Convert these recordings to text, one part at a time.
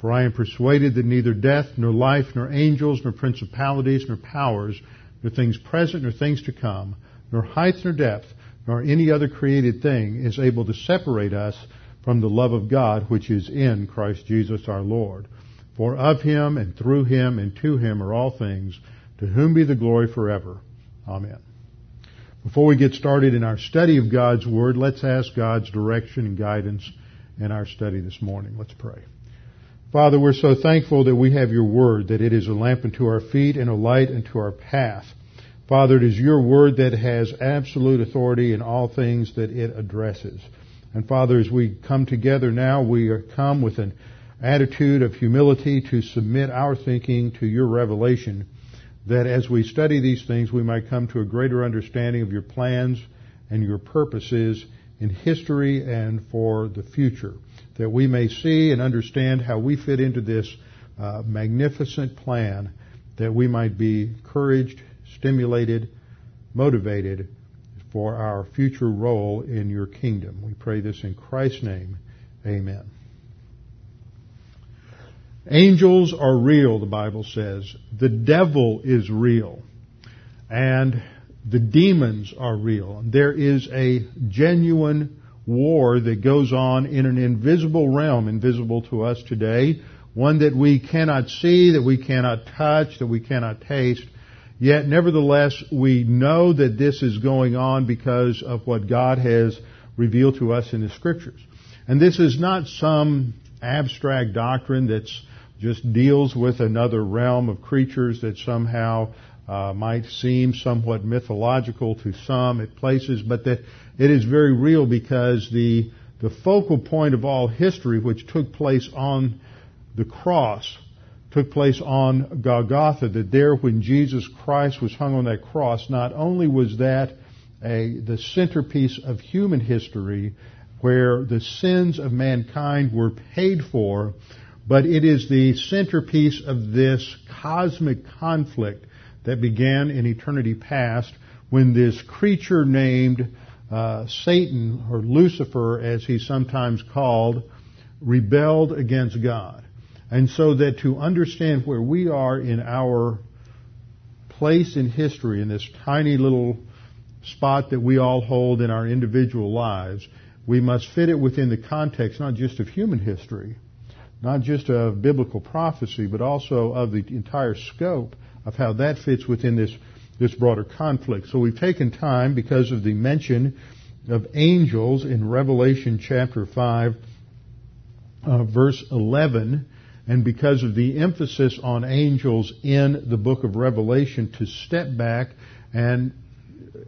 For I am persuaded that neither death, nor life, nor angels, nor principalities, nor powers, nor things present, nor things to come, nor height, nor depth, nor any other created thing is able to separate us from the love of God which is in Christ Jesus our Lord. For of him, and through him, and to him are all things, to whom be the glory forever. Amen. Before we get started in our study of God's Word, let's ask God's direction and guidance in our study this morning. Let's pray. Father, we're so thankful that we have your word, that it is a lamp unto our feet and a light unto our path. Father, it is your word that has absolute authority in all things that it addresses. And Father, as we come together now, we come with an attitude of humility to submit our thinking to your revelation, that as we study these things, we might come to a greater understanding of your plans and your purposes in history and for the future that we may see and understand how we fit into this uh, magnificent plan, that we might be encouraged, stimulated, motivated for our future role in your kingdom. We pray this in Christ's name. Amen. Angels are real, the Bible says. The devil is real. And the demons are real. There is a genuine war that goes on in an invisible realm, invisible to us today, one that we cannot see, that we cannot touch, that we cannot taste. Yet, nevertheless, we know that this is going on because of what God has revealed to us in the Scriptures. And this is not some abstract doctrine that's just deals with another realm of creatures that somehow uh, might seem somewhat mythological to some at places, but that it is very real because the the focal point of all history, which took place on the cross, took place on Golgotha. That there, when Jesus Christ was hung on that cross, not only was that a the centerpiece of human history, where the sins of mankind were paid for, but it is the centerpiece of this cosmic conflict that began in eternity past when this creature named uh, Satan, or Lucifer as he's sometimes called, rebelled against God. And so that to understand where we are in our place in history, in this tiny little spot that we all hold in our individual lives, we must fit it within the context not just of human history, not just of biblical prophecy, but also of the entire scope of how that fits within this, this broader conflict. So we've taken time because of the mention of angels in Revelation chapter 5, uh, verse 11, and because of the emphasis on angels in the book of Revelation to step back and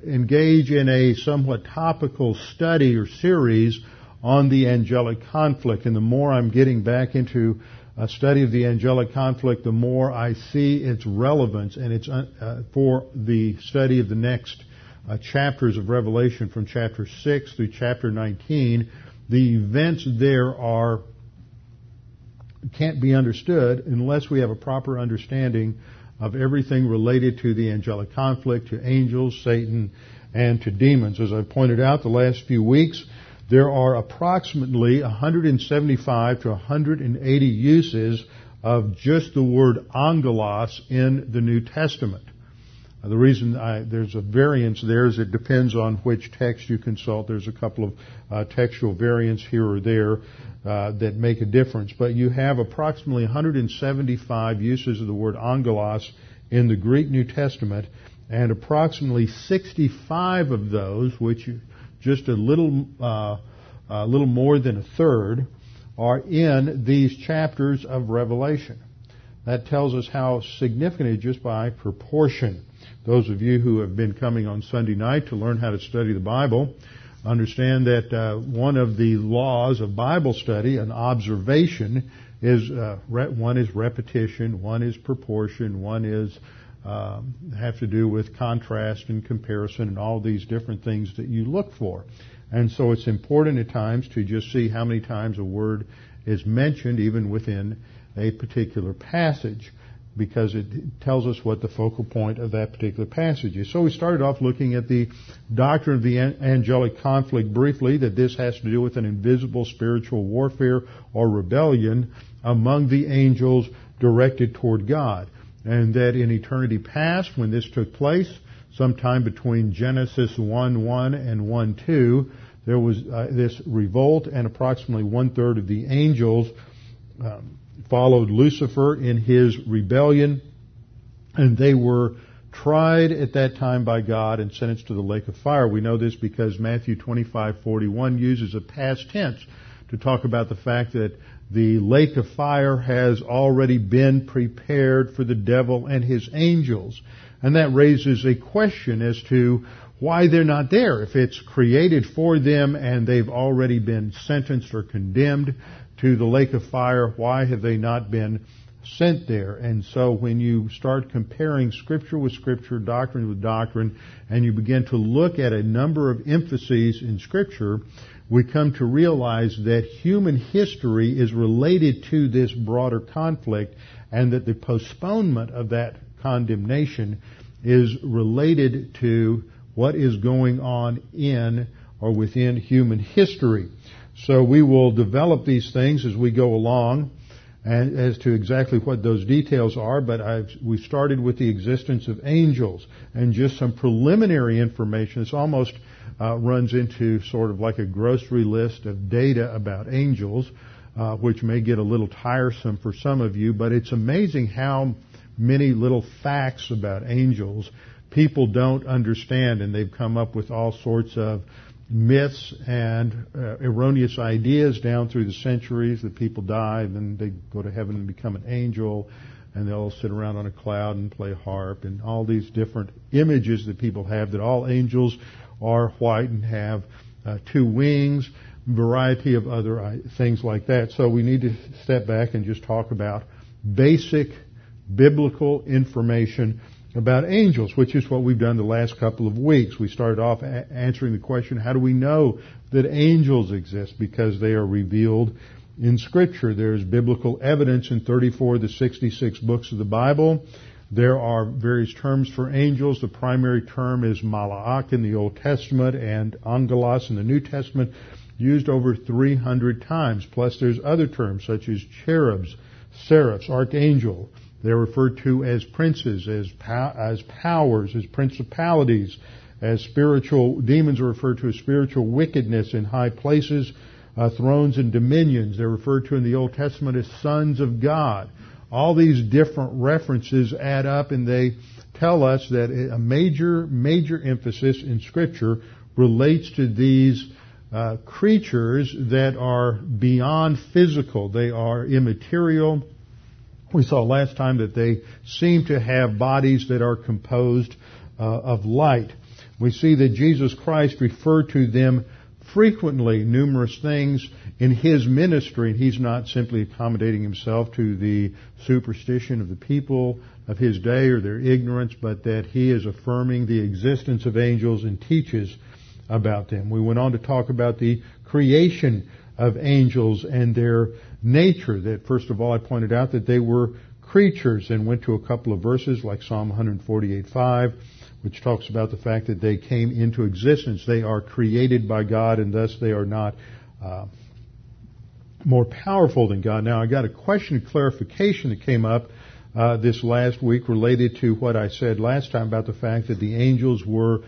engage in a somewhat topical study or series on the angelic conflict. And the more I'm getting back into a study of the angelic conflict, the more I see its relevance and its uh, for the study of the next uh, chapters of Revelation from chapter 6 through chapter 19. The events there are can't be understood unless we have a proper understanding of everything related to the angelic conflict, to angels, Satan, and to demons. As I've pointed out the last few weeks, there are approximately 175 to 180 uses of just the word angelos in the New Testament. The reason I, there's a variance there is it depends on which text you consult. There's a couple of uh, textual variants here or there uh, that make a difference, but you have approximately 175 uses of the word angelos in the Greek New Testament, and approximately 65 of those, which just a little, uh, a little more than a third, are in these chapters of Revelation. That tells us how significant it is just by proportion. Those of you who have been coming on Sunday night to learn how to study the Bible understand that uh, one of the laws of Bible study, an observation, is uh, re- one is repetition, one is proportion, one is um, have to do with contrast and comparison and all these different things that you look for. And so it's important at times to just see how many times a word is mentioned even within a particular passage because it tells us what the focal point of that particular passage is. So we started off looking at the doctrine of the angelic conflict briefly, that this has to do with an invisible spiritual warfare or rebellion among the angels directed toward God. And that in eternity past, when this took place, sometime between Genesis 1-1 and 1-2, there was uh, this revolt and approximately one third of the angels um, followed Lucifer in his rebellion, and they were tried at that time by God and sentenced to the lake of fire. We know this because Matthew 25:41 uses a past tense to talk about the fact that the lake of fire has already been prepared for the devil and his angels. And that raises a question as to why they're not there. If it's created for them and they've already been sentenced or condemned, to the lake of fire, why have they not been sent there? And so when you start comparing scripture with scripture, doctrine with doctrine, and you begin to look at a number of emphases in scripture, we come to realize that human history is related to this broader conflict and that the postponement of that condemnation is related to what is going on in or within human history. So we will develop these things as we go along and as to exactly what those details are, but I've, we started with the existence of angels and just some preliminary information. This almost uh, runs into sort of like a grocery list of data about angels, uh, which may get a little tiresome for some of you, but it's amazing how many little facts about angels people don't understand, and they've come up with all sorts of myths and uh, erroneous ideas down through the centuries that people die and then they go to heaven and become an angel and they'll sit around on a cloud and play harp and all these different images that people have that all angels are white and have uh, two wings, variety of other uh, things like that. So we need to step back and just talk about basic biblical information about angels, which is what we've done the last couple of weeks. We started off a- answering the question, how do we know that angels exist? Because they are revealed in Scripture. There's biblical evidence in 34 of the 66 books of the Bible. There are various terms for angels. The primary term is mala'ak in the Old Testament and angelos in the New Testament, used over 300 times. Plus there's other terms such as cherubs, seraphs, archangel, they're referred to as princes, as, as powers, as principalities, as spiritual, demons are referred to as spiritual wickedness in high places, uh, thrones and dominions. They're referred to in the Old Testament as sons of God. All these different references add up and they tell us that a major, major emphasis in scripture relates to these uh, creatures that are beyond physical. They are immaterial we saw last time that they seem to have bodies that are composed uh, of light. We see that Jesus Christ referred to them frequently, numerous things in his ministry. He's not simply accommodating himself to the superstition of the people of his day or their ignorance, but that he is affirming the existence of angels and teaches about them. We went on to talk about the creation of angels and their nature. That first of all, I pointed out that they were creatures and went to a couple of verses like Psalm 148:5, which talks about the fact that they came into existence. They are created by God, and thus they are not uh, more powerful than God. Now, I got a question of clarification that came up uh, this last week related to what I said last time about the fact that the angels were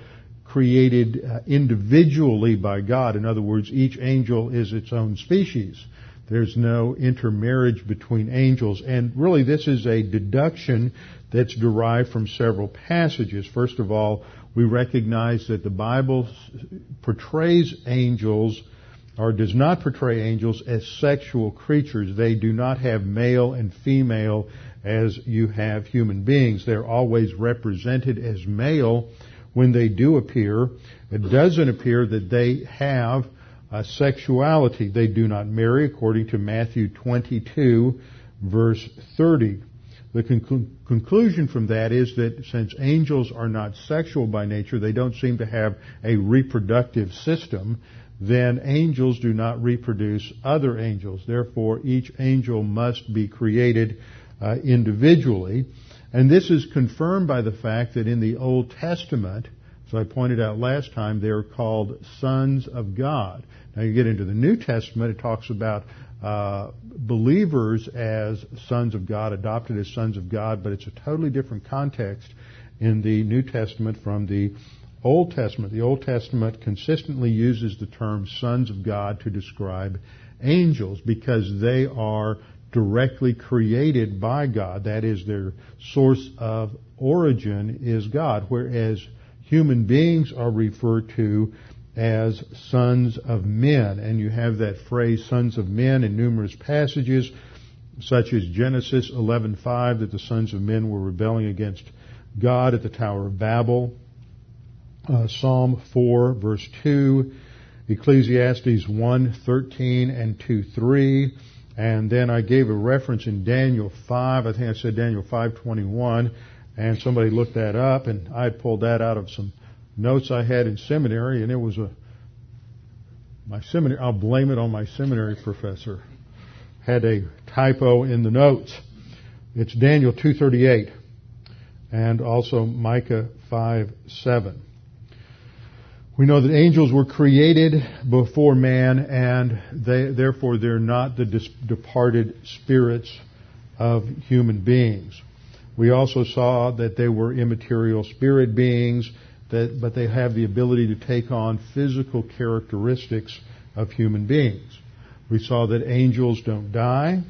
created uh, individually by God. In other words, each angel is its own species There's no intermarriage between angels. And really this is a deduction that's derived from several passages. First of all, we recognize that the Bible portrays angels or does not portray angels as sexual creatures. They do not have male and female as you have human beings. They're always represented as male when they do appear. It doesn't appear that they have a sexuality. They do not marry according to Matthew 22 verse 30. The conclu- conclusion from that is that since angels are not sexual by nature, they don't seem to have a reproductive system, then angels do not reproduce other angels. Therefore, each angel must be created uh, individually. And this is confirmed by the fact that in the Old Testament, as I pointed out last time, they're called sons of God. Now you get into the New Testament, it talks about uh, believers as sons of God, adopted as sons of God, but it's a totally different context in the New Testament from the Old Testament. The Old Testament consistently uses the term sons of God to describe angels because they are directly created by God. That is, their source of origin is God, whereas human beings are referred to as sons of men. And you have that phrase sons of men in numerous passages, such as Genesis 11:5 that the sons of men were rebelling against God at the Tower of Babel. Uh, Psalm 4 verse 2, Ecclesiastes 1:13 and 2, 3, and then I gave a reference in Daniel 5, I think I said Daniel 5:21, and somebody looked that up and I pulled that out of some notes I had in seminary, and it was a my seminary. I'll blame it on my seminary professor. Had a typo in the notes. It's Daniel 2:38, and also Micah 5:7. We know that angels were created before man, and they, therefore they're not the dis- departed spirits of human beings. We also saw that they were immaterial spirit beings that, but they have the ability to take on physical characteristics of human beings. We saw that angels don't die,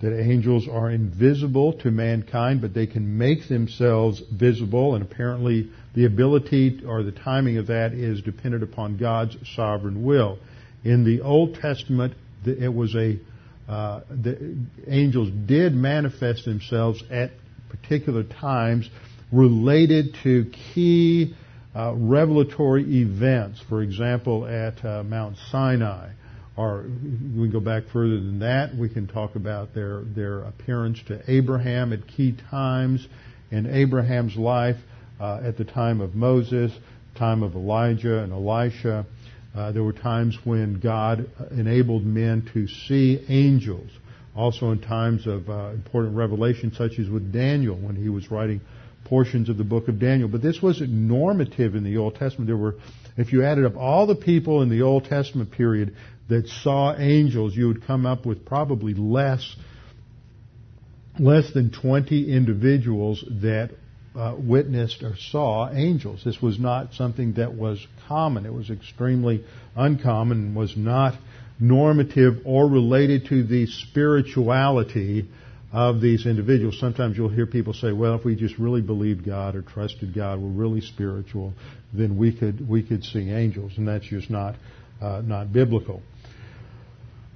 that angels are invisible to mankind, but they can make themselves visible, and apparently the ability or the timing of that is dependent upon God's sovereign will. In the Old Testament, it was a uh, the angels did manifest themselves at particular times related to key uh, revelatory events, for example, at uh, Mount Sinai, or we go back further than that, we can talk about their their appearance to Abraham at key times in Abraham's life, at the time of Moses, time of Elijah and Elisha. Uh, there were times when God enabled men to see angels. Also in times of uh, important revelation, such as with Daniel when he was writing portions of the book of Daniel. But this wasn't normative in the Old Testament. There were, if you added up all the people in the Old Testament period that saw angels, you would come up with probably less, less than 20 individuals that uh, witnessed or saw angels. This was not something that was common. It was extremely uncommon and was not normative or related to the spirituality of these individuals. Sometimes you'll hear people say, well, if we just really believed God or trusted God, we're really spiritual, then we could, we could see angels. And that's just not, uh, not biblical.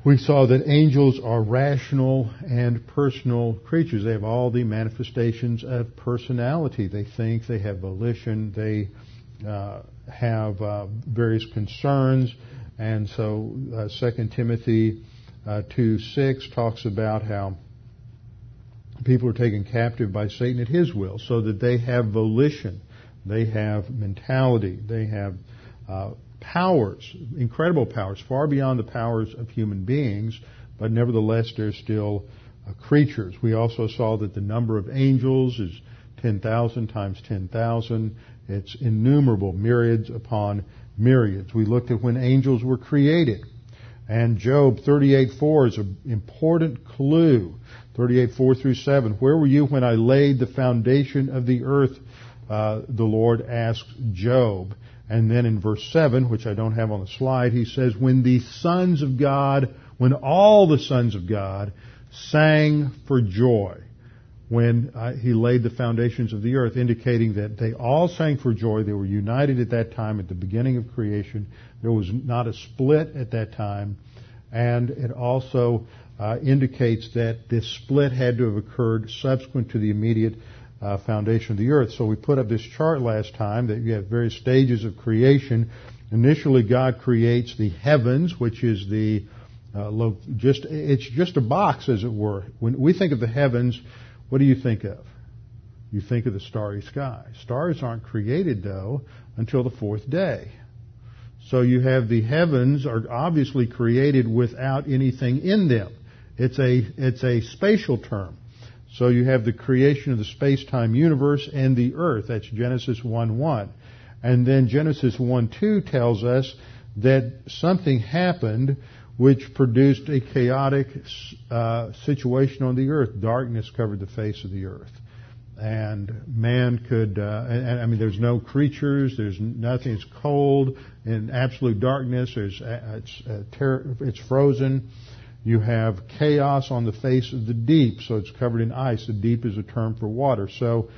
We saw that angels are rational and personal creatures. They have all the manifestations of personality. They think, they have volition, they uh, have uh, various concerns. And so uh, 2 Timothy uh, 2 6 talks about how people are taken captive by Satan at his will, so that they have volition, they have mentality, they have uh, powers, incredible powers, far beyond the powers of human beings, but nevertheless they're still uh, creatures. We also saw that the number of angels is 10,000 times 10,000. It's innumerable, myriads upon myriads. We looked at when angels were created. And Job 38:4 is an important clue 38, 4 through 7. Where were you when I laid the foundation of the earth? Uh, the Lord asked Job. And then in verse 7, which I don't have on the slide, he says, When the sons of God when all the sons of God sang for joy when uh, he laid the foundations of the earth, indicating that they all sang for joy. They were united at that time at the beginning of creation. There was not a split at that time. And it also uh, indicates that this split had to have occurred subsequent to the immediate uh, foundation of the earth. So we put up this chart last time that you have various stages of creation. Initially, God creates the heavens, which is the uh, lo- just it's just a box, as it were. When we think of the heavens, what do you think of? You think of the starry sky. Stars aren't created, though, until the fourth day. So you have the heavens are obviously created without anything in them. It's a, it's a spatial term. So you have the creation of the space-time universe and the earth. That's Genesis 1-1. And then Genesis 1-2 tells us that something happened which produced a chaotic uh, situation on the earth. Darkness covered the face of the earth. And man could, uh, and, I mean, there's no creatures, there's nothing, it's cold, in absolute darkness, there's, uh, it's, uh, ter- it's frozen. You have chaos on the face of the deep, so it's covered in ice. The deep is a term for water. So,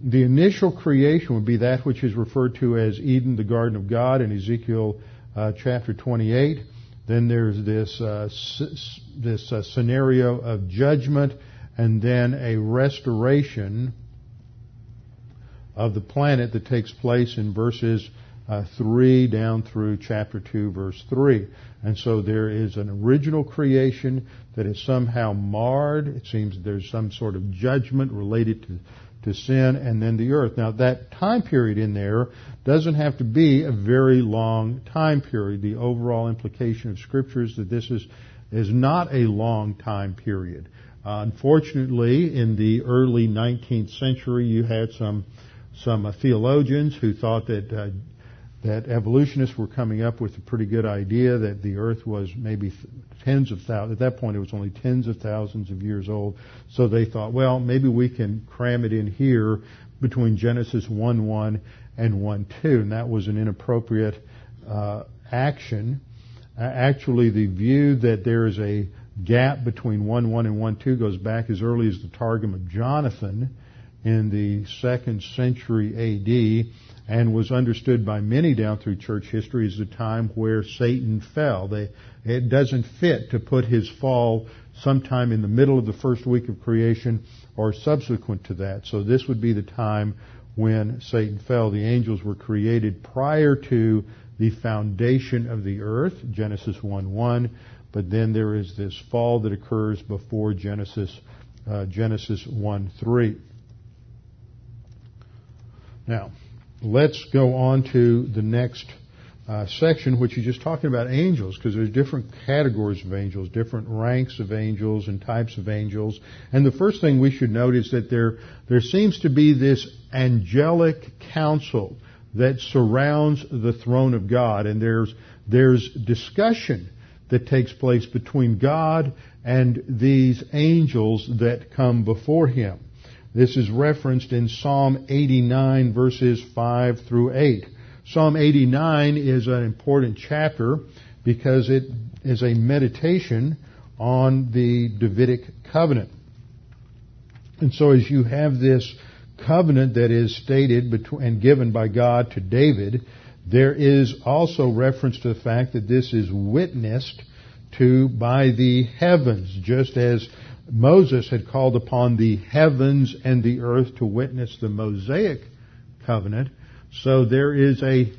the initial creation would be that which is referred to as Eden, the Garden of God, in Ezekiel uh, chapter 28. Then there's this uh, this uh, scenario of judgment, and then a restoration of the planet that takes place in verses uh, 3 down through chapter 2, verse 3. And so there is an original creation that is somehow marred. It seems there's some sort of judgment related to to sin and then the earth. Now that time period in there doesn't have to be a very long time period. The overall implication of scripture is that this is, is not a long time period. Uh, unfortunately, in the early 19th century, you had some some uh, theologians who thought that uh, that evolutionists were coming up with a pretty good idea that the Earth was maybe tens of thousands. At that point, it was only tens of thousands of years old. So they thought, well, maybe we can cram it in here between Genesis 1:1 and 1:2, and that was an inappropriate uh, action. Actually, the view that there is a gap between 1:1 and 1:2 goes back as early as the Targum of Jonathan in the second century A.D and was understood by many down through church history as the time where Satan fell. They, it doesn't fit to put his fall sometime in the middle of the first week of creation or subsequent to that. So this would be the time when Satan fell. The angels were created prior to the foundation of the earth, Genesis 1-1, but then there is this fall that occurs before Genesis, uh, Genesis 1-3. Now, let's go on to the next uh, section, which is just talking about angels, because there's different categories of angels, different ranks of angels and types of angels. And the first thing we should note is that there there seems to be this angelic council that surrounds the throne of God, and there's there's discussion that takes place between God and these angels that come before Him. This is referenced in Psalm 89 verses 5 through 8. Psalm 89 is an important chapter because it is a meditation on the Davidic covenant. And so as you have this covenant that is stated and given by God to David, there is also reference to the fact that this is witnessed to by the heavens, just as Moses had called upon the heavens and the earth to witness the Mosaic covenant. So there is a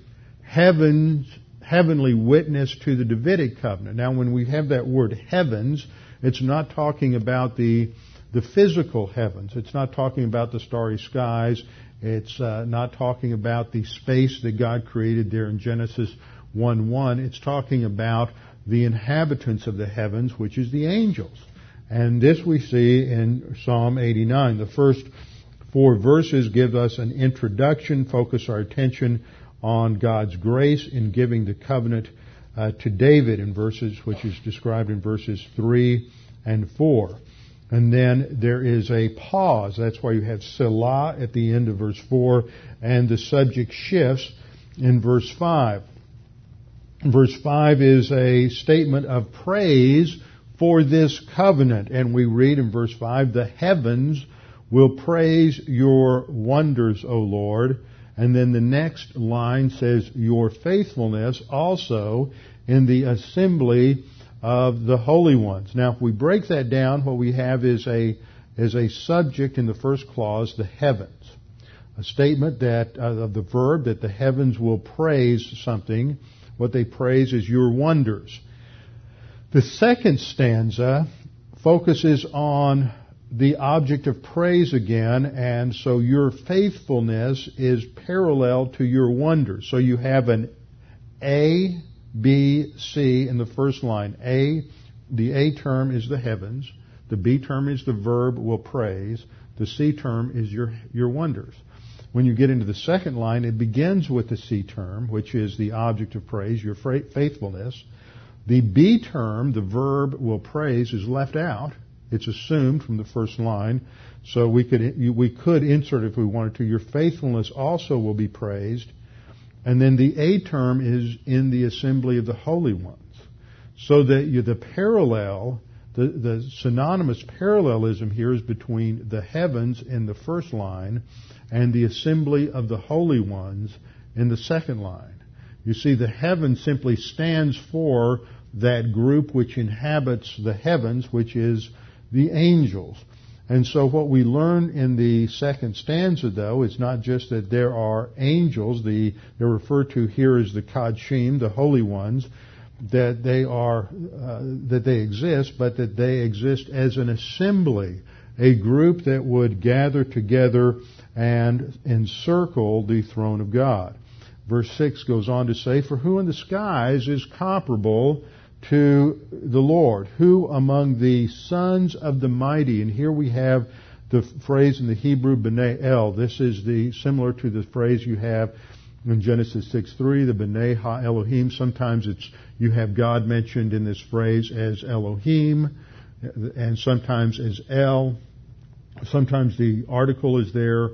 heavens, heavenly witness to the Davidic covenant. Now when we have that word heavens, it's not talking about the, the physical heavens. It's not talking about the starry skies. It's uh, not talking about the space that God created there in Genesis 1-1. It's talking about the inhabitants of the heavens, which is the angels. And this we see in Psalm 89. The first four verses give us an introduction, focus our attention on God's grace in giving the covenant uh, to David in verses, which is described in verses 3 and 4. And then there is a pause. That's why you have Selah at the end of verse 4, and the subject shifts in verse 5. Verse 5 is a statement of praise for this covenant. And we read in verse 5, the heavens will praise your wonders, O Lord. And then the next line says, your faithfulness also in the assembly of the holy ones. Now, if we break that down, what we have is a, is a subject in the first clause, the heavens. A statement that, uh, of the verb that the heavens will praise something. What they praise is your wonders. The second stanza focuses on the object of praise again, and so your faithfulness is parallel to your wonders. So you have an A, B, C in the first line. A, the A term is the heavens. The B term is the verb will praise. The C term is your, your wonders. When you get into the second line, it begins with the C term, which is the object of praise, your faithfulness. The B term, the verb will praise, is left out. It's assumed from the first line. So we could, we could insert if we wanted to, your faithfulness also will be praised. And then the A term is in the assembly of the holy ones. So that you, the parallel, the, the synonymous parallelism here is between the heavens in the first line and the assembly of the holy ones in the second line. You see, the heaven simply stands for that group which inhabits the heavens, which is the angels. And so what we learn in the second stanza, though, is not just that there are angels, the, they're referred to here as the Kadshim, the holy ones, that they are, uh, that they exist, but that they exist as an assembly, a group that would gather together and encircle the throne of God. Verse 6 goes on to say, For who in the skies is comparable to the Lord. Who among the sons of the mighty, and here we have the phrase in the Hebrew B'nai El. This is the similar to the phrase you have in Genesis 6:3, the B'nai Ha Elohim. Sometimes it's you have God mentioned in this phrase as Elohim, and sometimes as El. Sometimes the article is there.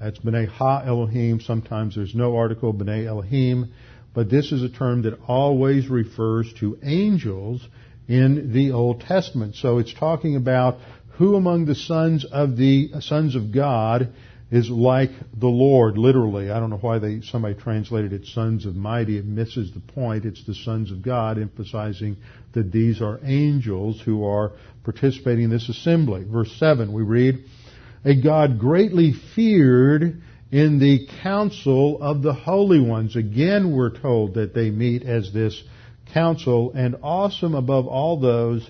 That's B'nai Ha Elohim. Sometimes there's no article, B'nai Elohim but this is a term that always refers to angels in the Old Testament. So it's talking about who among the sons of the sons of God is like the Lord, literally. I don't know why they somebody translated it sons of mighty. It misses the point. It's the sons of God, emphasizing that these are angels who are participating in this assembly. Verse seven, we read, "A God greatly feared in the council of the holy ones. Again, we're told that they meet as this council and awesome above all those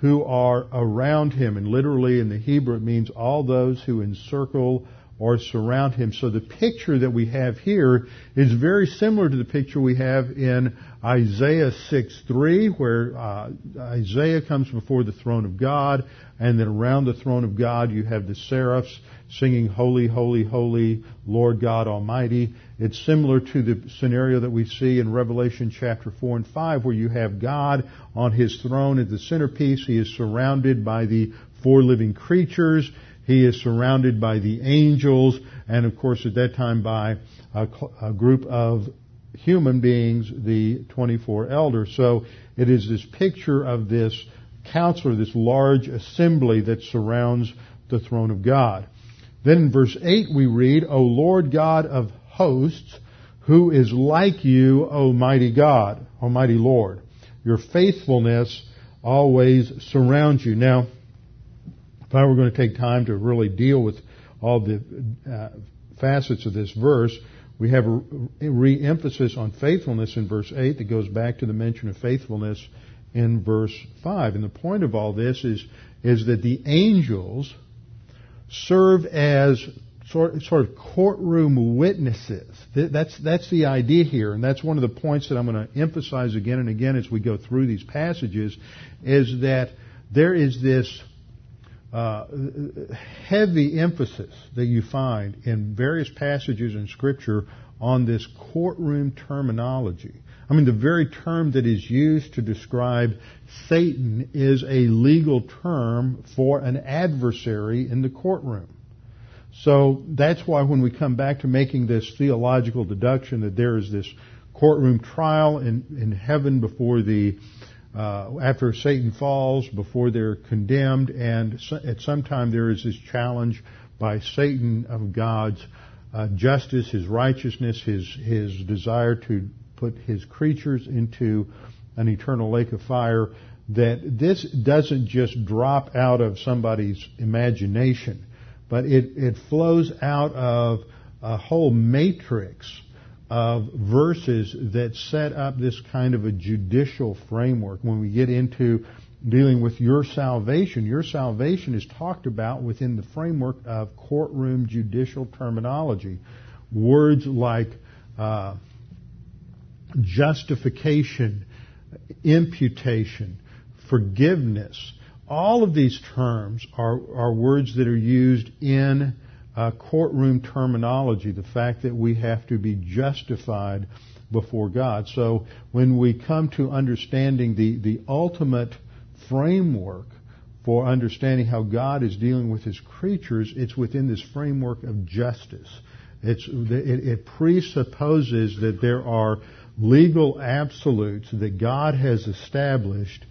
who are around him. And literally in the Hebrew it means all those who encircle or surround him. So the picture that we have here is very similar to the picture we have in Isaiah 6:3, where uh, Isaiah comes before the throne of God, and then around the throne of God you have the seraphs singing Holy, Holy, Holy, Lord God Almighty. It's similar to the scenario that we see in Revelation chapter 4 and 5 where you have God on His throne at the centerpiece. He is surrounded by the four living creatures. He is surrounded by the angels and of course at that time by a, a group of human beings, the 24 elders. So it is this picture of this council, this large assembly that surrounds the throne of God. Then in verse 8 we read, O Lord God of hosts, who is like you, O mighty God, Almighty Lord. Your faithfulness always surrounds you. Now, if I were going to take time to really deal with all the uh, facets of this verse, we have a re-emphasis on faithfulness in verse 8 that goes back to the mention of faithfulness in verse 5. And the point of all this is, is that the angels serve as sort, sort of courtroom witnesses. That's, that's the idea here, and that's one of the points that I'm going to emphasize again and again as we go through these passages, is that there is this uh, heavy emphasis that you find in various passages in Scripture on this courtroom terminology. I mean, the very term that is used to describe Satan is a legal term for an adversary in the courtroom. So that's why when we come back to making this theological deduction that there is this courtroom trial in, in heaven before the uh, after Satan falls, before they're condemned, and so, at some time there is this challenge by Satan of God's uh, justice, his righteousness, his his desire to put his creatures into an eternal lake of fire. That this doesn't just drop out of somebody's imagination, but it it flows out of a whole matrix of verses that set up this kind of a judicial framework. When we get into dealing with your salvation, your salvation is talked about within the framework of courtroom judicial terminology. Words like uh, justification, imputation, forgiveness, all of these terms are, are words that are used in uh, courtroom terminology, the fact that we have to be justified before God. So when we come to understanding the, the ultimate framework for understanding how God is dealing with His creatures, it's within this framework of justice. It's, it, it presupposes that there are legal absolutes that God has established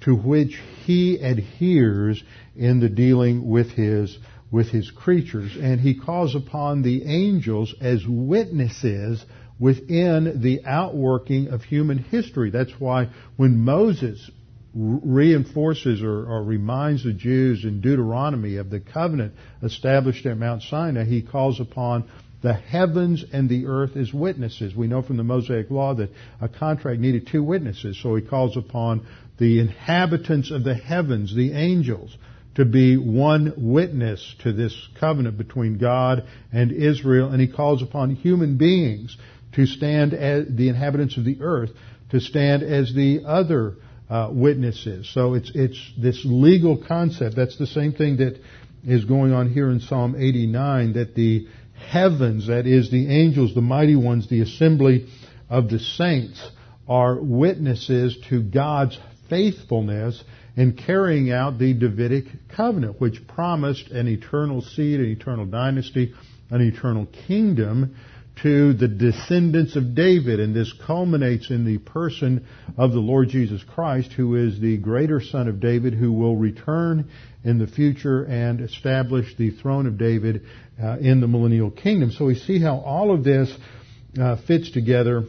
to which He adheres in the dealing with His with his creatures, and he calls upon the angels as witnesses within the outworking of human history. That's why when Moses reinforces or, or, reminds the Jews in Deuteronomy of the covenant established at Mount Sinai, he calls upon the heavens and the earth as witnesses. We know from the Mosaic Law that a contract needed two witnesses, so he calls upon the inhabitants of the heavens, the angels, to be one witness to this covenant between God and Israel, and he calls upon human beings to stand as the inhabitants of the earth to stand as the other uh, witnesses. So it's it's this legal concept. That's the same thing that is going on here in Psalm 89. That the heavens, that is the angels, the mighty ones, the assembly of the saints, are witnesses to God's faithfulness in carrying out the Davidic covenant, which promised an eternal seed, an eternal dynasty, an eternal kingdom to the descendants of David. And this culminates in the person of the Lord Jesus Christ, who is the greater son of David, who will return in the future and establish the throne of David uh, in the millennial kingdom. So we see how all of this uh, fits together.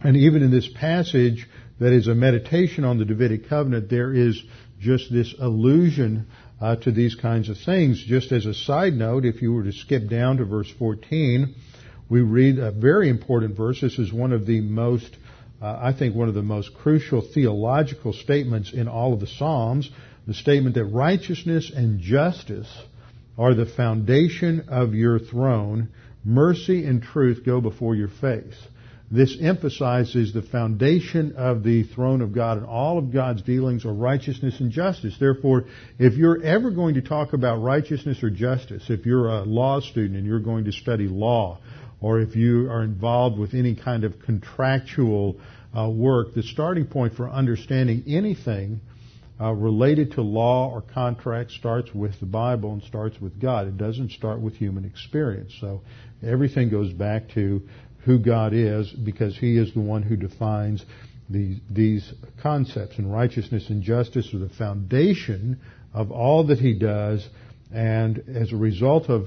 And even in this passage, that is a meditation on the Davidic covenant, there is just this allusion uh, to these kinds of things. Just as a side note, if you were to skip down to verse 14, we read a very important verse. This is one of the most, uh, I think, one of the most crucial theological statements in all of the Psalms. The statement that righteousness and justice are the foundation of your throne. Mercy and truth go before your face. This emphasizes the foundation of the throne of God and all of God's dealings are righteousness and justice. Therefore, if you're ever going to talk about righteousness or justice, if you're a law student and you're going to study law, or if you are involved with any kind of contractual uh, work, the starting point for understanding anything uh, related to law or contract starts with the Bible and starts with God. It doesn't start with human experience. So everything goes back to who God is because He is the one who defines these, these concepts. And righteousness and justice are the foundation of all that He does. And as a result of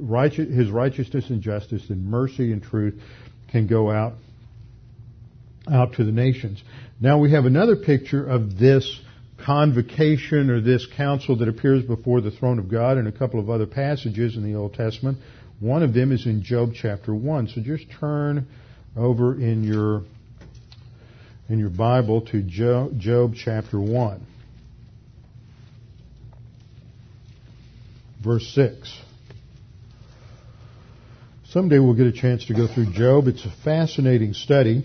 righteous, His righteousness and justice, then mercy and truth can go out out to the nations. Now we have another picture of this convocation or this council that appears before the throne of God in a couple of other passages in the Old Testament. One of them is in Job chapter 1. So just turn over in your in your Bible to Job, Job chapter 1. Verse 6. Someday we'll get a chance to go through Job. It's a fascinating study.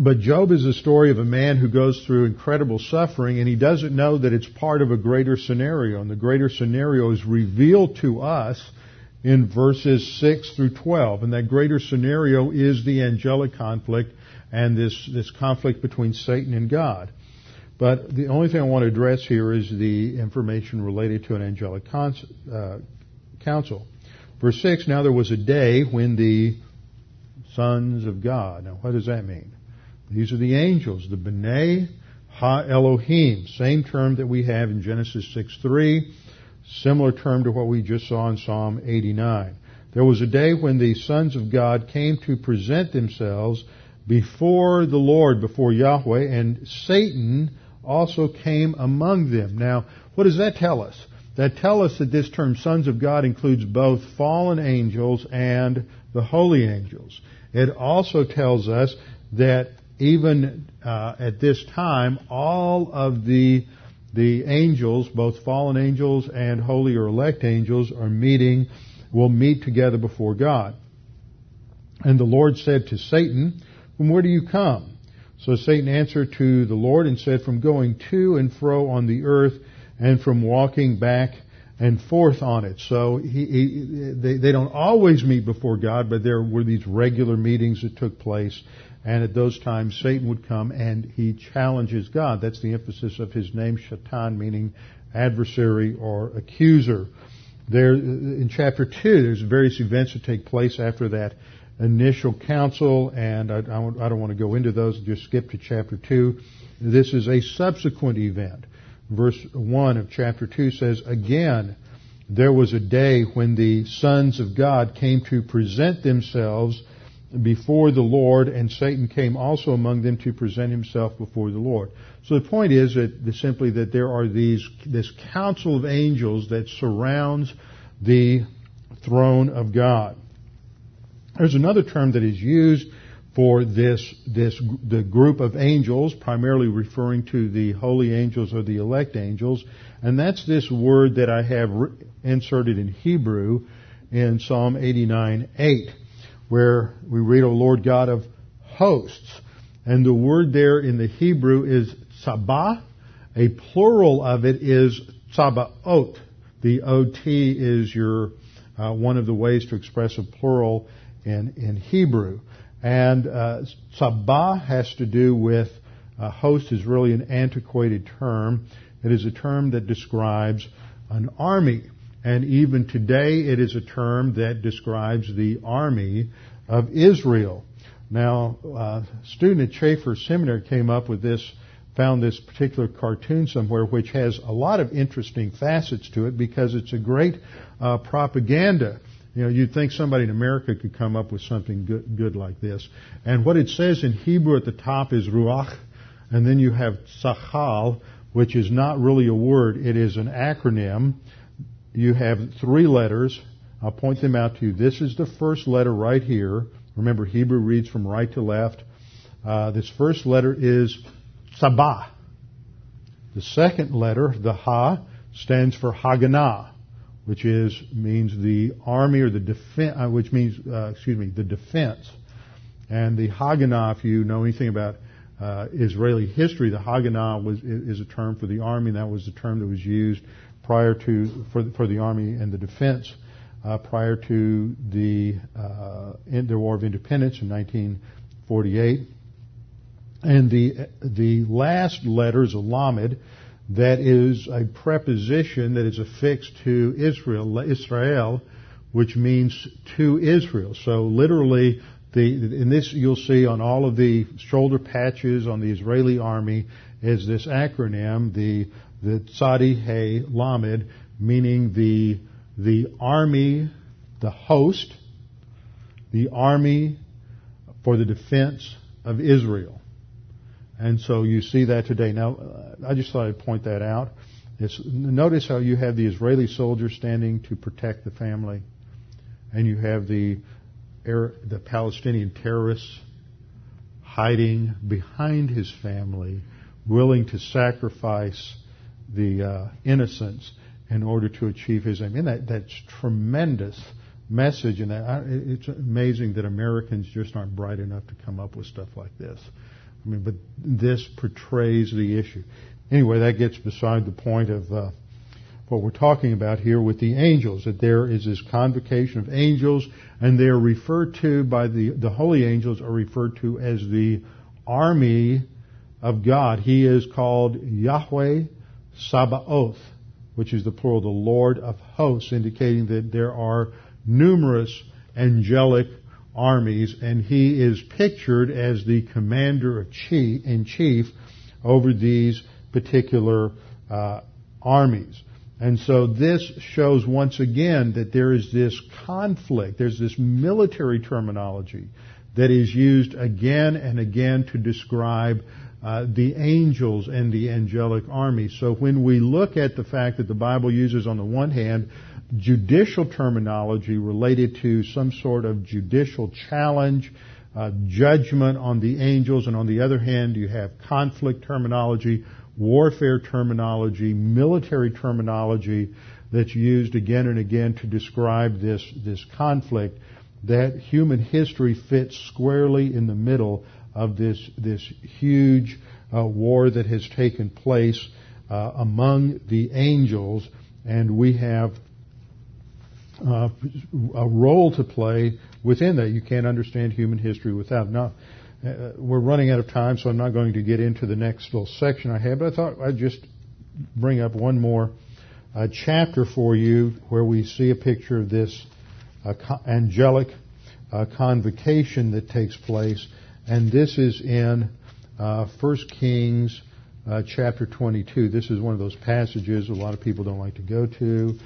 But Job is a story of a man who goes through incredible suffering and he doesn't know that it's part of a greater scenario. And the greater scenario is revealed to us in verses 6 through 12. And that greater scenario is the angelic conflict and this, this conflict between Satan and God. But the only thing I want to address here is the information related to an angelic cons- uh, council. Verse 6, now there was a day when the sons of God. Now, what does that mean? These are the angels, the B'nai Ha Elohim, same term that we have in Genesis 6:3, similar term to what we just saw in Psalm 89. There was a day when the sons of God came to present themselves before the Lord, before Yahweh, and Satan also came among them. Now, what does that tell us? That tells us that this term sons of God includes both fallen angels and the holy angels. It also tells us that even uh, at this time, all of the the angels, both fallen angels and holy or elect angels, are meeting, will meet together before God. And the Lord said to Satan, From where do you come? So Satan answered to the Lord and said, From going to and fro on the earth, and from walking back and forth on it. So he, he, they, they don't always meet before God, but there were these regular meetings that took place. And at those times, Satan would come and he challenges God. That's the emphasis of his name, Shatan, meaning adversary or accuser. There, in chapter 2, there's various events that take place after that initial council, and I, I don't want to go into those, just skip to chapter 2. This is a subsequent event. Verse 1 of chapter 2 says, Again, there was a day when the sons of God came to present themselves before the Lord, and Satan came also among them to present himself before the Lord. So the point is that simply that there are these this council of angels that surrounds the throne of God. There's another term that is used for this this the group of angels, primarily referring to the holy angels or the elect angels, and that's this word that I have inserted in Hebrew in Psalm 89:8 where we read, O Lord God of hosts. And the word there in the Hebrew is sabah. A plural of it is tsabaot. The OT is your, uh, one of the ways to express a plural in, in Hebrew. And uh, sabah has to do with, uh, host is really an antiquated term. It is a term that describes an army. And even today, it is a term that describes the army of Israel. Now, a uh, student at Chafer Seminary came up with this, found this particular cartoon somewhere, which has a lot of interesting facets to it because it's a great uh, propaganda. You know, you'd think somebody in America could come up with something good, good like this. And what it says in Hebrew at the top is ruach, and then you have tzachal, which is not really a word. It is an acronym you have three letters. I'll point them out to you. This is the first letter right here. Remember, Hebrew reads from right to left. Uh, this first letter is Sabah. The second letter, the Ha, stands for Haganah, which is means the army or the defense, uh, which means uh, excuse me, the defense. And the Haganah, if you know anything about uh, Israeli history, the Haganah was is a term for the army, and that was the term that was used prior to for for the army and the defense uh, prior to the uh, the War of Independence in 1948. And the the last letter is lamed, that is a preposition that is affixed to Israel, Israel, which means to Israel. So literally, the in this you'll see on all of the shoulder patches on the Israeli army is this acronym, the the Tzadi He Lamed, meaning the, the army, the host, the army for the defense of Israel. And so you see that today. Now, uh, I just thought I'd point that out. It's, notice how you have the Israeli soldiers standing to protect the family, and you have the the Palestinian terrorists hiding behind his family, willing to sacrifice the uh, innocence in order to achieve his aim. And that, that's tremendous message, and that, it's amazing that Americans just aren't bright enough to come up with stuff like this. I mean, but this portrays the issue. Anyway, that gets beside the point of uh, what we're talking about here with the angels. That there is this convocation of angels, and they are referred to by the the holy angels are referred to as the army of God. He is called Yahweh Sabaoth, which is the plural, the Lord of hosts, indicating that there are numerous angelic armies, and he is pictured as the commander in chief over these particular uh, armies. And so this shows once again that there is this conflict, there's this military terminology that is used again and again to describe uh, the angels and the angelic army. So when we look at the fact that the Bible uses on the one hand judicial terminology related to some sort of judicial challenge, uh, judgment on the angels, and on the other hand, you have conflict terminology, warfare terminology, military terminology that's used again and again to describe this, this conflict, that human history fits squarely in the middle of this, this huge uh, war that has taken place uh, among the angels, and we have uh, a role to play within that. You can't understand human history without. Now, uh, we're running out of time, so I'm not going to get into the next little section I have, but I thought I'd just bring up one more uh, chapter for you where we see a picture of this uh, angelic convocation that takes place, and this is in uh, 1 Kings uh, chapter 22. This is one of those passages a lot of people don't like to go to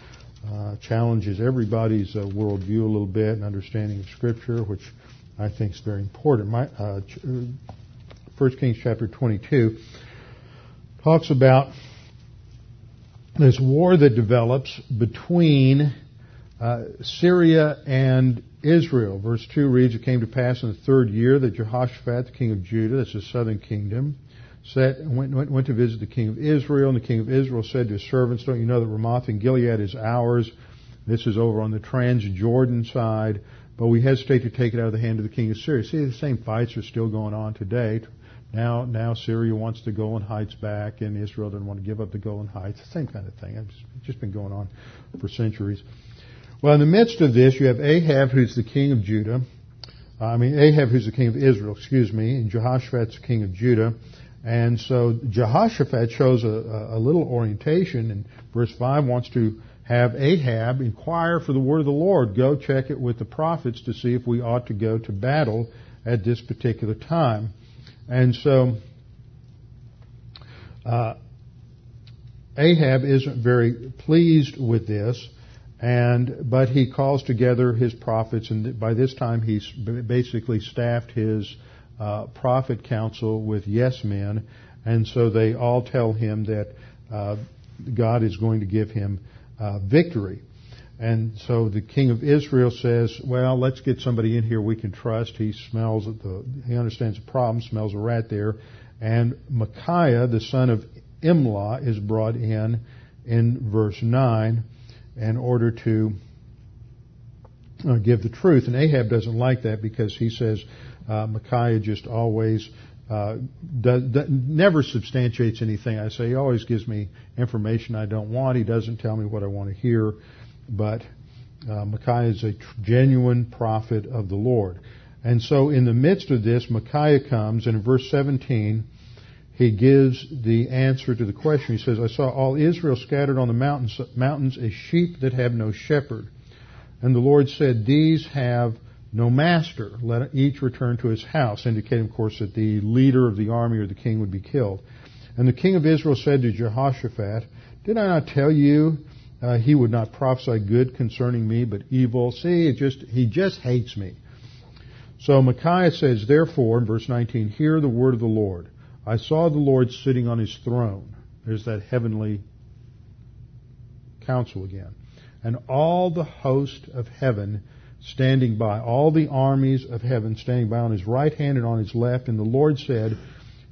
uh, challenges everybody's uh, worldview a little bit and understanding of Scripture, which I think is very important. My, uh, 1 uh, Kings chapter 22 talks about this war that develops between uh, Syria and Israel. Verse 2 reads, It came to pass in the third year that Jehoshaphat, the king of Judah, that's the southern kingdom, set, went, went, went to visit the king of Israel, and the king of Israel said to his servants, Don't you know that Ramoth and Gilead is ours? This is over on the Transjordan side, but we hesitate to take it out of the hand of the king of Syria. See, the same fights are still going on today. Now, now Syria wants the Golan Heights back, and Israel doesn't want to give up the Golan Heights. The same kind of thing. It's just been going on for centuries. Well, in the midst of this, you have Ahab, who's the king of Judah. I mean, Ahab, who's the king of Israel, excuse me, and Jehoshaphat's the king of Judah. And so Jehoshaphat shows a, a little orientation, and verse 5 wants to have Ahab inquire for the word of the Lord. Go check it with the prophets to see if we ought to go to battle at this particular time. And so uh, Ahab isn't very pleased with this, and but he calls together his prophets, and by this time he's basically staffed his uh, prophet council with yes men, and so they all tell him that uh, God is going to give him uh, victory. And so the king of Israel says, "Well, let's get somebody in here we can trust. He smells the, he understands the problem, smells a rat there." And Micaiah, the son of Imlah, is brought in in verse nine in order to uh, give the truth. And Ahab doesn't like that because he says, uh, Micaiah just always uh, does, does, never substantiates anything I say. He always gives me information I don't want. He doesn't tell me what I want to hear. But uh, Micaiah is a tr- genuine prophet of the Lord. And so in the midst of this, Micaiah comes, and in verse 17, he gives the answer to the question. He says, I saw all Israel scattered on the mountains, mountains as sheep that have no shepherd. And the Lord said, These have no master. Let each return to his house, indicating, of course, that the leader of the army or the king would be killed. And the king of Israel said to Jehoshaphat, Did I not tell you uh, he would not prophesy good concerning me, but evil? See, just he just hates me. So Micaiah says, Therefore, in verse 19, Hear the word of the Lord. I saw the Lord sitting on his throne. There's that heavenly council again. And all the host of heaven standing by, all the armies of heaven standing by on his right hand and on his left. And the Lord said,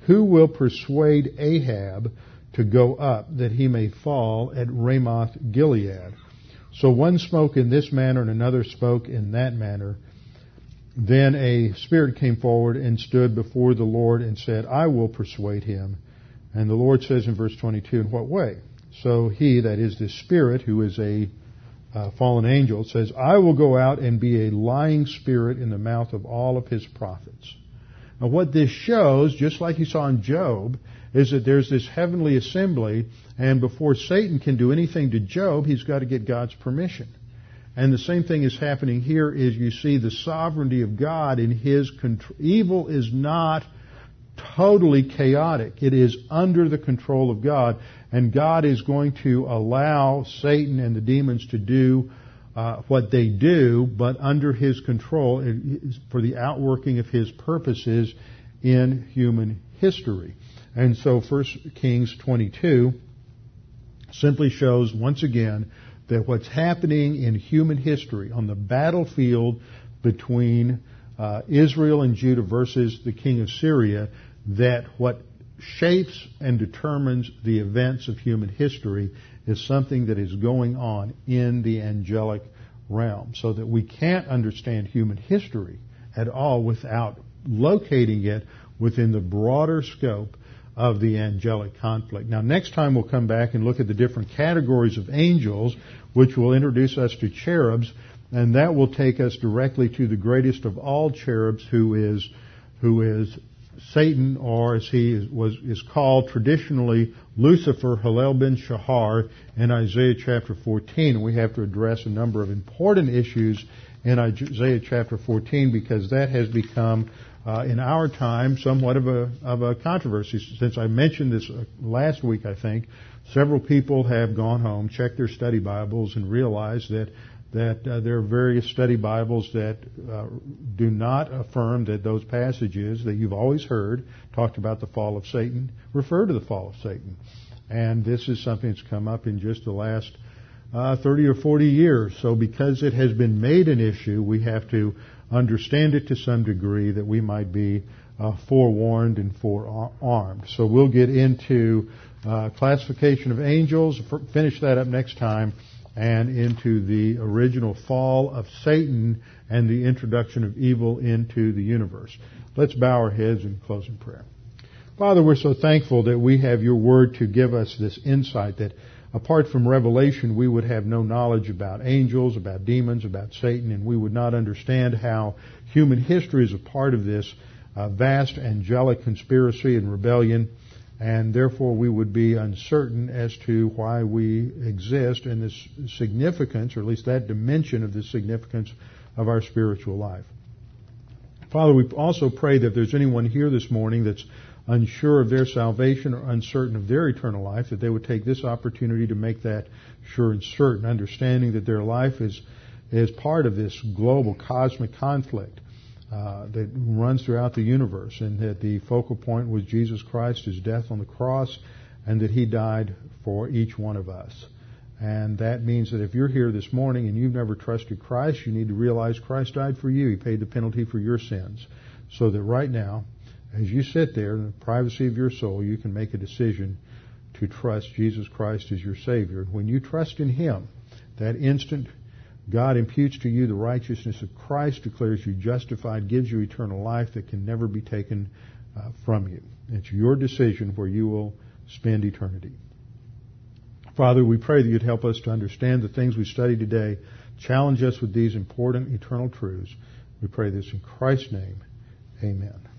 Who will persuade Ahab to go up that he may fall at Ramoth Gilead? So one spoke in this manner and another spoke in that manner. Then a spirit came forward and stood before the Lord and said, I will persuade him. And the Lord says in verse 22, in what way? So he, that is this spirit, who is a uh, fallen angel, says, I will go out and be a lying spirit in the mouth of all of his prophets. Now what this shows, just like you saw in Job, is that there's this heavenly assembly, and before Satan can do anything to Job, he's got to get God's permission. And the same thing is happening here is you see the sovereignty of God in His control. Evil is not totally chaotic. It is under the control of God. And God is going to allow Satan and the demons to do uh, what they do, but under His control for the outworking of His purposes in human history. And so 1 Kings 22 simply shows once again that what's happening in human history on the battlefield between uh, Israel and Judah versus the king of Syria, that what shapes and determines the events of human history is something that is going on in the angelic realm. So that we can't understand human history at all without locating it within the broader scope of the angelic conflict. Now, next time we'll come back and look at the different categories of angels, which will introduce us to cherubs, and that will take us directly to the greatest of all cherubs, who is who is Satan, or as he was is called traditionally Lucifer, Hillel ben Shahar, in Isaiah chapter 14. And we have to address a number of important issues in Isaiah chapter 14 because that has become uh, in our time somewhat of a of a controversy. Since I mentioned this uh, last week, I think several people have gone home, checked their study Bibles, and realized that that uh, there are various study Bibles that uh, do not affirm that those passages that you've always heard talked about the fall of Satan refer to the fall of Satan. And this is something that's come up in just the last uh, 30 or 40 years. So because it has been made an issue, we have to understand it to some degree that we might be uh, forewarned and forearmed. So we'll get into uh, classification of angels, finish that up next time, and into the original fall of Satan and the introduction of evil into the universe. Let's bow our heads in closing prayer. Father, we're so thankful that we have your word to give us this insight that apart from revelation, we would have no knowledge about angels, about demons, about Satan, and we would not understand how human history is a part of this uh, vast angelic conspiracy and rebellion, and therefore we would be uncertain as to why we exist and the significance, or at least that dimension of the significance of our spiritual life. Father, we also pray that there's anyone here this morning that's unsure of their salvation or uncertain of their eternal life, that they would take this opportunity to make that sure and certain, understanding that their life is, is part of this global cosmic conflict. Uh, that runs throughout the universe, and that the focal point was Jesus Christ, His death on the cross, and that He died for each one of us. And that means that if you're here this morning and you've never trusted Christ, you need to realize Christ died for you. He paid the penalty for your sins. So that right now, as you sit there in the privacy of your soul, you can make a decision to trust Jesus Christ as your Savior. When you trust in Him, that instant, God imputes to you the righteousness of Christ, declares you justified, gives you eternal life that can never be taken uh, from you. It's your decision where you will spend eternity. Father, we pray that you'd help us to understand the things we studied today, challenge us with these important eternal truths. We pray this in Christ's name. Amen.